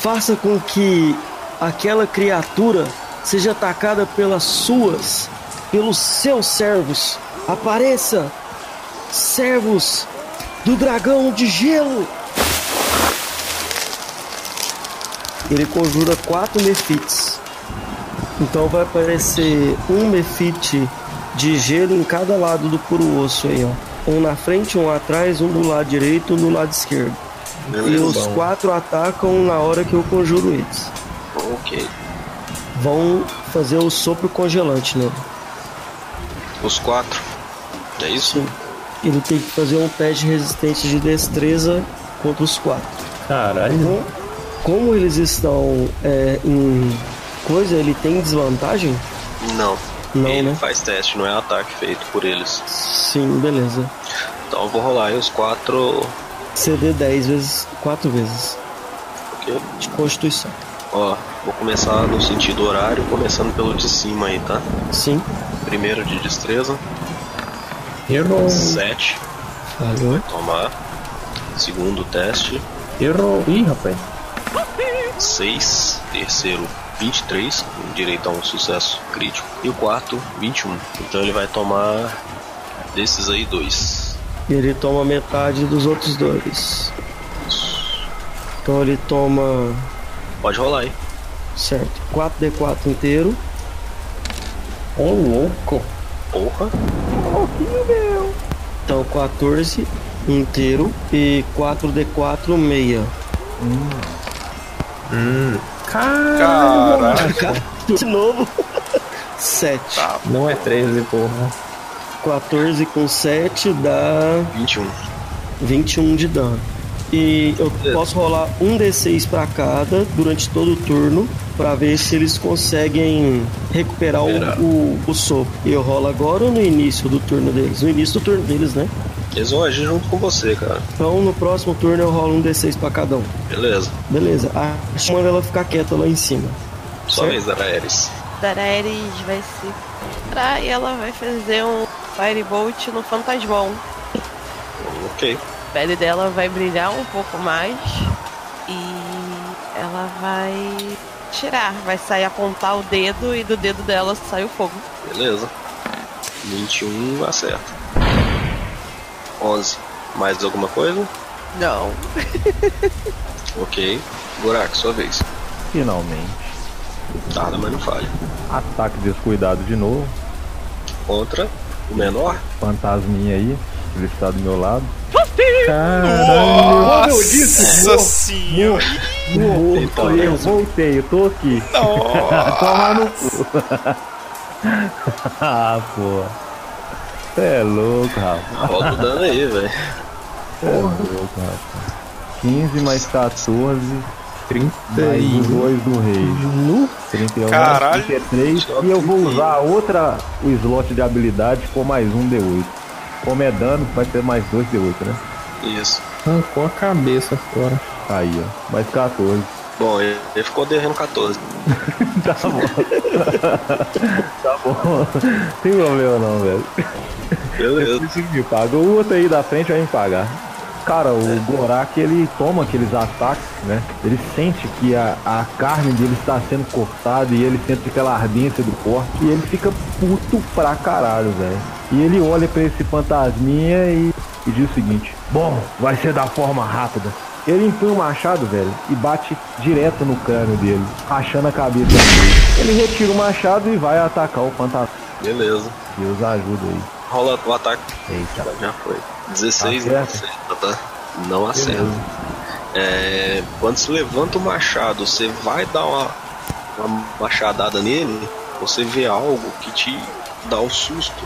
Speaker 7: faça com que aquela criatura seja atacada pelas suas, pelos seus servos. Apareça, servos do dragão de gelo. Ele conjura quatro mefites. Então vai aparecer um mefite de gelo em cada lado do puro osso aí, ó. Um na frente, um atrás, um do lado direito, um do lado esquerdo. E
Speaker 2: Beleza.
Speaker 7: os quatro atacam na hora que eu conjuro eles.
Speaker 2: Ok.
Speaker 7: Vão fazer o sopro congelante nele.
Speaker 2: Os quatro. É isso?
Speaker 7: Ele tem que fazer um teste de resistência de destreza contra os quatro.
Speaker 3: Caralho.
Speaker 7: Como, como eles estão é, em coisa, ele tem desvantagem?
Speaker 2: Não.
Speaker 7: Não,
Speaker 2: Ele
Speaker 7: né?
Speaker 2: faz teste, não é ataque feito por eles.
Speaker 7: Sim, beleza.
Speaker 2: Então eu vou rolar aí os quatro.
Speaker 7: CD 10 vezes, 4 vezes
Speaker 2: Ok?
Speaker 7: de constituição.
Speaker 2: Ó, vou começar no sentido horário, começando pelo de cima aí, tá?
Speaker 7: Sim,
Speaker 2: Primeiro de destreza,
Speaker 3: Errou.
Speaker 2: 7.
Speaker 7: falhou.
Speaker 2: Tomar. Segundo teste,
Speaker 3: Errou. Ih, rapaz.
Speaker 2: 6. Terceiro, 23, com direito a um sucesso crítico. E o quarto, 21. Então ele vai tomar desses aí dois.
Speaker 7: Ele toma metade dos outros dois. Então ele toma,
Speaker 2: Pode rolar aí.
Speaker 7: certo, 4D4 inteiro.
Speaker 3: Ô, louco.
Speaker 2: Porra.
Speaker 7: Então 14 inteiro e 4D4 meia.
Speaker 5: Caraca.
Speaker 7: De novo. 7.
Speaker 3: Não é 13, porra.
Speaker 7: 14 com 7 dá
Speaker 2: 21.
Speaker 7: 21 de dano. E eu posso rolar um D6 pra cada durante todo o turno pra ver se eles conseguem recuperar o, o, o sopro. E eu rolo agora ou no início do turno deles? No início do turno deles, né?
Speaker 2: Eles vão agir junto com você, cara.
Speaker 7: Então no próximo turno eu rolo um D6 pra cada um.
Speaker 2: Beleza.
Speaker 7: Beleza. A manda ela ficar quieta lá em cima.
Speaker 2: Só vez, Araeris.
Speaker 8: Daenerys vai se parar e ela vai fazer um Firebolt no Fantasmão.
Speaker 2: Ok.
Speaker 8: A pele dela vai brilhar um pouco mais e ela vai tirar, vai sair apontar o dedo e do dedo dela sai o fogo.
Speaker 2: Beleza. 21 acerta. 11. Mais alguma coisa?
Speaker 8: Não. *laughs*
Speaker 2: Ok. Gorak, sua vez.
Speaker 4: Finalmente.
Speaker 2: Tarda, mas não falha.
Speaker 4: Ataque descuidado de novo.
Speaker 2: Contra o menor.
Speaker 4: Fantasminha aí. Ele está do meu lado.
Speaker 5: Nossa
Speaker 4: eu disse,
Speaker 5: senhora.
Speaker 2: Então,
Speaker 4: eu voltei, eu tô aqui. *laughs* Toma no cu. *laughs* ah, pô. Você é louco, rapaz.
Speaker 2: Roda o dano aí, velho.
Speaker 4: Você é louco, rapaz. 15 mais 14.
Speaker 3: 30
Speaker 4: Mais
Speaker 3: e...
Speaker 4: os dois do rei. 31
Speaker 5: Caralho.
Speaker 4: 33. E eu vou usar outra, o slot de habilidade com mais um D8. Como é dano, vai ser mais dois D8, né?
Speaker 2: Isso.
Speaker 3: Arrancou a cabeça fora.
Speaker 4: Aí, ó. Mais 14.
Speaker 2: Bom, ele ele ficou devendo 14. *laughs*
Speaker 4: Tá bom. *laughs* tá bom. Tem problema não, velho.
Speaker 2: Beleza.
Speaker 4: Paga. O outro aí da frente vai me pagar. Cara, o Gorak ele toma aqueles ataques, né? Ele sente que a, a carne dele está sendo cortada e ele sente aquela ardência do corte e ele fica puto pra caralho, velho. E ele olha pra esse fantasminha e, e diz o seguinte: Bom, vai ser da forma rápida. Ele empunha o machado, velho, e bate direto no crânio dele, rachando a cabeça dele. Ele retira o machado e vai atacar o fantasma.
Speaker 2: Beleza.
Speaker 4: Deus ajuda aí.
Speaker 2: Rola o ataque.
Speaker 4: Eita.
Speaker 2: Já foi. 16 não
Speaker 4: Acerta.
Speaker 2: tá? Não acerta. É, quando você levanta o machado, você vai dar uma, uma machadada nele, você vê algo que te dá um susto.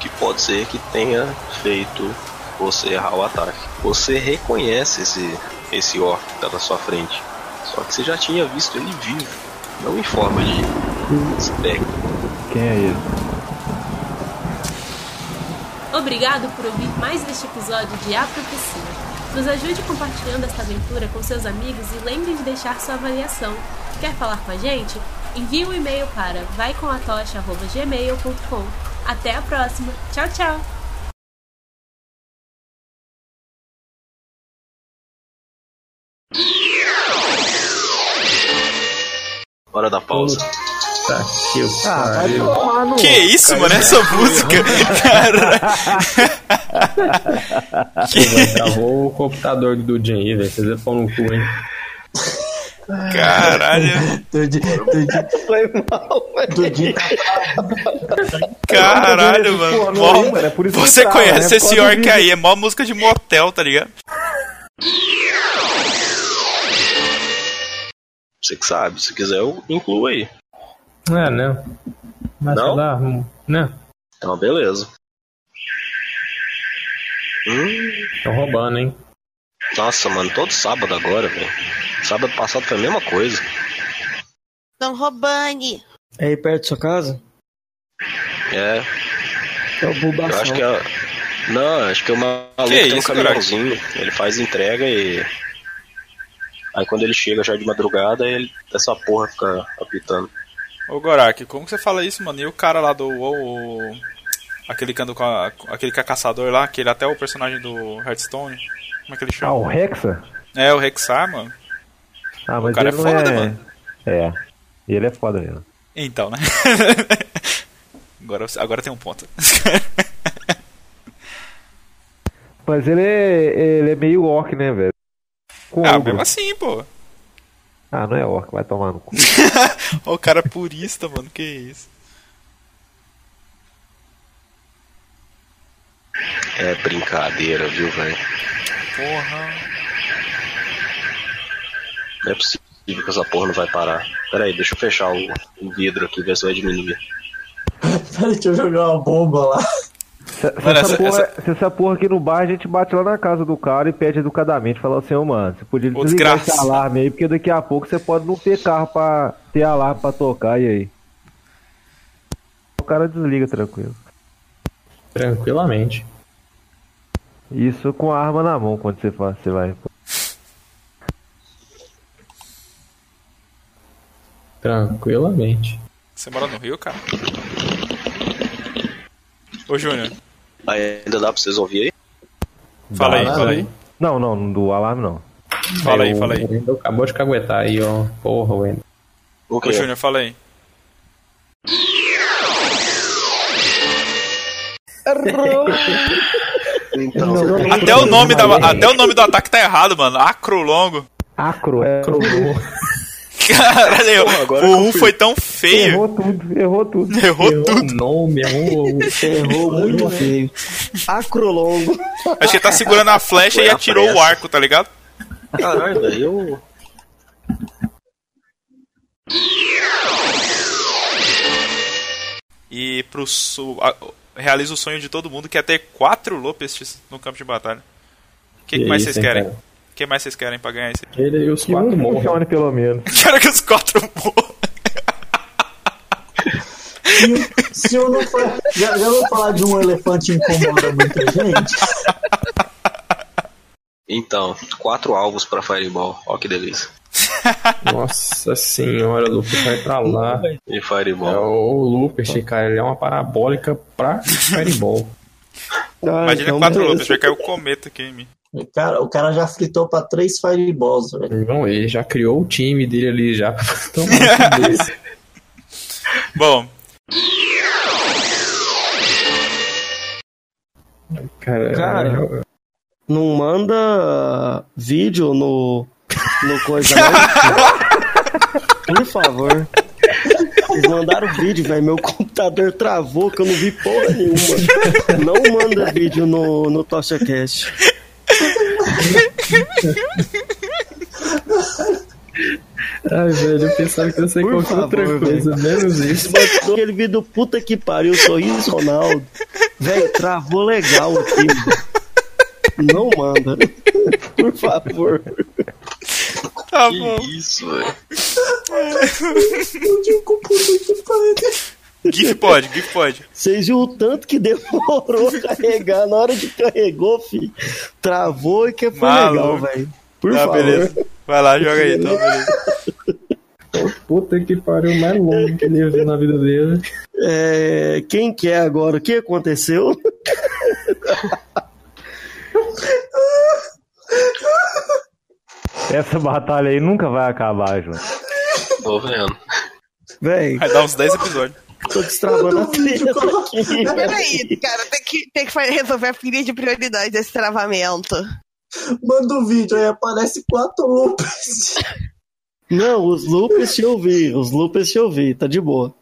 Speaker 2: Que pode ser que tenha feito você errar o ataque. Você reconhece esse, esse orc que tá na sua frente. Só que você já tinha visto ele vivo, não em forma de espectro.
Speaker 4: Quem é ele?
Speaker 9: Obrigado por ouvir mais este episódio de A Profecia. Nos ajude compartilhando esta aventura com seus amigos e lembre de deixar sua avaliação. Quer falar com a gente? Envie um e-mail para vaicomatocha.gmail.com. Até a próxima. Tchau, tchau!
Speaker 2: Hora da pausa.
Speaker 3: Tá, que
Speaker 4: Ah,
Speaker 3: pariu.
Speaker 4: no.
Speaker 5: Que isso, mano? Essa música. Cara. *laughs* que...
Speaker 3: Travou o computador do Dudinho aí, velho. Vocês vão no cu, hein?
Speaker 5: Caralho.
Speaker 6: Dudinho, Dudinho,
Speaker 7: Foi mal, velho.
Speaker 6: Dudinho tá
Speaker 5: Caralho, mano. Mó-
Speaker 4: é por isso que
Speaker 5: Você
Speaker 4: trava,
Speaker 5: conhece
Speaker 4: né?
Speaker 5: esse orc aí? É mó música de motel, tá ligado?
Speaker 2: Você que sabe, se quiser eu incluo aí.
Speaker 3: Ah, não. Mas
Speaker 2: Não?
Speaker 3: lá, hum, não.
Speaker 2: Então, beleza. Hum,
Speaker 3: Estão roubando, hein?
Speaker 2: nossa, mano, todo sábado agora, velho. Sábado passado foi a mesma coisa.
Speaker 8: Estão roubando.
Speaker 7: É aí perto da sua casa?
Speaker 2: É,
Speaker 7: É o Bulbasaur.
Speaker 2: eu acho que é. Não, acho que o maluco
Speaker 5: Que
Speaker 2: tem um
Speaker 5: isso,
Speaker 2: caminhãozinho. Ele faz entrega e. Aí quando ele chega já de madrugada, ele essa porra fica apitando.
Speaker 5: Ô Gorak, como que você fala isso, mano? E o cara lá do. O, o- aquele que com a, aquele que é caçador lá, que ele é até o personagem do Hearthstone. Como é que ele
Speaker 4: Ah,
Speaker 5: chama?
Speaker 4: o Rexa?
Speaker 5: É, o Rexar, mano.
Speaker 4: Ah, mas
Speaker 5: cara
Speaker 4: ele
Speaker 5: é
Speaker 4: não
Speaker 5: foda,
Speaker 4: é...
Speaker 5: mano.
Speaker 4: É. Ele é foda mesmo.
Speaker 5: Então, né? *laughs* agora, agora tem um ponto. *laughs*
Speaker 4: Mas ele é, ele é meio orc, né, velho? Com
Speaker 5: ah,
Speaker 4: ogro.
Speaker 5: mesmo assim, pô.
Speaker 4: Ah, não é orc, vai tomar no cu. *laughs*
Speaker 5: Ó, o cara purista, mano, que isso.
Speaker 2: É brincadeira, viu, velho?
Speaker 5: Porra.
Speaker 2: Não é possível que essa porra não vai parar. Pera aí, deixa eu fechar o, o vidro aqui, ver se vai diminuir. *laughs*
Speaker 6: Peraí, deixa eu jogar uma bomba lá.
Speaker 4: Se, se
Speaker 5: Mano,
Speaker 4: essa
Speaker 5: essa-
Speaker 4: porra,
Speaker 5: essa-
Speaker 4: se essa porra aqui no bar, a gente bate lá na casa do cara e pede educadamente. Fala assim, ô mano, você podia desligar
Speaker 5: desgraça.
Speaker 4: esse alarme aí, porque daqui a pouco você pode não ter carro pra ter alarme pra tocar, e aí? O cara desliga tranquilo.
Speaker 3: Tranquilamente.
Speaker 4: Isso com a arma na mão quando você faz, você vai.
Speaker 3: Tranquilamente.
Speaker 5: Você mora no Rio, cara? Ô, Júnior,
Speaker 2: Ainda dá pra vocês ouvir aí?
Speaker 5: fala aí, fala aí.
Speaker 4: Não, não, do alarme não.
Speaker 5: Fala aí, fala aí.
Speaker 3: O Wendel acabou de caguetar aí, ó. Porra, Wendel.
Speaker 5: Ô? Júnior, fala aí. *laughs*
Speaker 2: Então,
Speaker 5: Até o nome, da, até o nome do ataque tá errado, mano. Acrolongo.
Speaker 4: Acro, é. *laughs*
Speaker 5: Caralho,
Speaker 2: Porra, agora
Speaker 5: o
Speaker 2: que eu
Speaker 5: 1
Speaker 2: fui-
Speaker 5: foi tão feio.
Speaker 4: Errou tudo, errou tudo.
Speaker 5: Errou
Speaker 3: Errou
Speaker 5: tudo.
Speaker 3: o nome, errou. *laughs*
Speaker 7: Errou muito feio. Acrolongo.
Speaker 5: Acho que ele tá segurando a flecha e atirou o
Speaker 2: pressa.
Speaker 5: arco, tá ligado?
Speaker 2: caralho, daí eu.
Speaker 5: E pro sul, realiza o sonho de todo mundo que é ter quatro Lopestes no campo de batalha. O que, que
Speaker 3: Que
Speaker 5: mais
Speaker 3: isso,
Speaker 5: vocês querem?
Speaker 3: cara?
Speaker 5: O que mais vocês querem pra ganhar esse?
Speaker 3: Ele e os
Speaker 4: Que
Speaker 3: quatro
Speaker 4: um
Speaker 3: morram.
Speaker 4: funcione pelo menos. *laughs*
Speaker 5: Quero que os quatro morram.
Speaker 6: Se eu não for, já, já vou falar de um elefante que incomoda muita gente.
Speaker 2: Então, quatro alvos pra Fireball. Ó que delícia.
Speaker 3: Nossa senhora, o Luper vai pra lá.
Speaker 2: E
Speaker 3: É
Speaker 2: Fireball.
Speaker 3: o Luper, cara, ele é uma parabólica pra Fireball.
Speaker 7: Ah,
Speaker 5: Imagina
Speaker 7: então
Speaker 5: quatro
Speaker 7: beleza.
Speaker 5: Lopes, vai cair o cometa aqui em mim.
Speaker 6: O cara, o cara já fritou pra três fireballs, velho.
Speaker 3: Não, ele já criou o time dele ali já *laughs* pra tomar um desse. *laughs*
Speaker 5: Bom,
Speaker 3: Cara,
Speaker 7: Cara. Não manda vídeo no. no coisa não. *laughs* Por favor. Eles mandaram vídeo, velho. Meu computador travou que eu não vi porra nenhuma. Não manda vídeo no, no TochaCast.
Speaker 3: Ai, velho, eu pensava que ia ser
Speaker 7: Por
Speaker 3: qualquer outra coisa, menos isso.
Speaker 7: Mandou aquele vídeo puta que pariu, sorriso Ronaldo. Velho, travou legal aqui. Não manda. Por favor.
Speaker 5: tá
Speaker 2: Que
Speaker 5: bom.
Speaker 2: isso, velho.
Speaker 5: GIF pode, GIF pode.
Speaker 7: Vocês viram o tanto que demorou a carregar. Na hora que carregou, fi, travou e que foi
Speaker 5: Maluco.
Speaker 7: legal, velho. Por
Speaker 5: Tá,
Speaker 7: favor.
Speaker 5: beleza. Vai lá, joga aí, então, beleza.
Speaker 3: Puta que pariu, mais longo que ele viu na vida dele.
Speaker 7: É, quem que é agora? O que aconteceu?
Speaker 4: Essa batalha aí nunca vai acabar, João.
Speaker 2: Tô vendo.
Speaker 7: Véi,
Speaker 5: Vai dar uns 10 episódios.
Speaker 7: Tô destravando a aqui. véi.
Speaker 8: Peraí, cara, tem que, tem que resolver a pilha de prioridade desse travamento.
Speaker 6: Manda o vídeo, aí aparece quatro loops.
Speaker 7: Não, os loops eu vi. Os loops eu vi, tá de boa.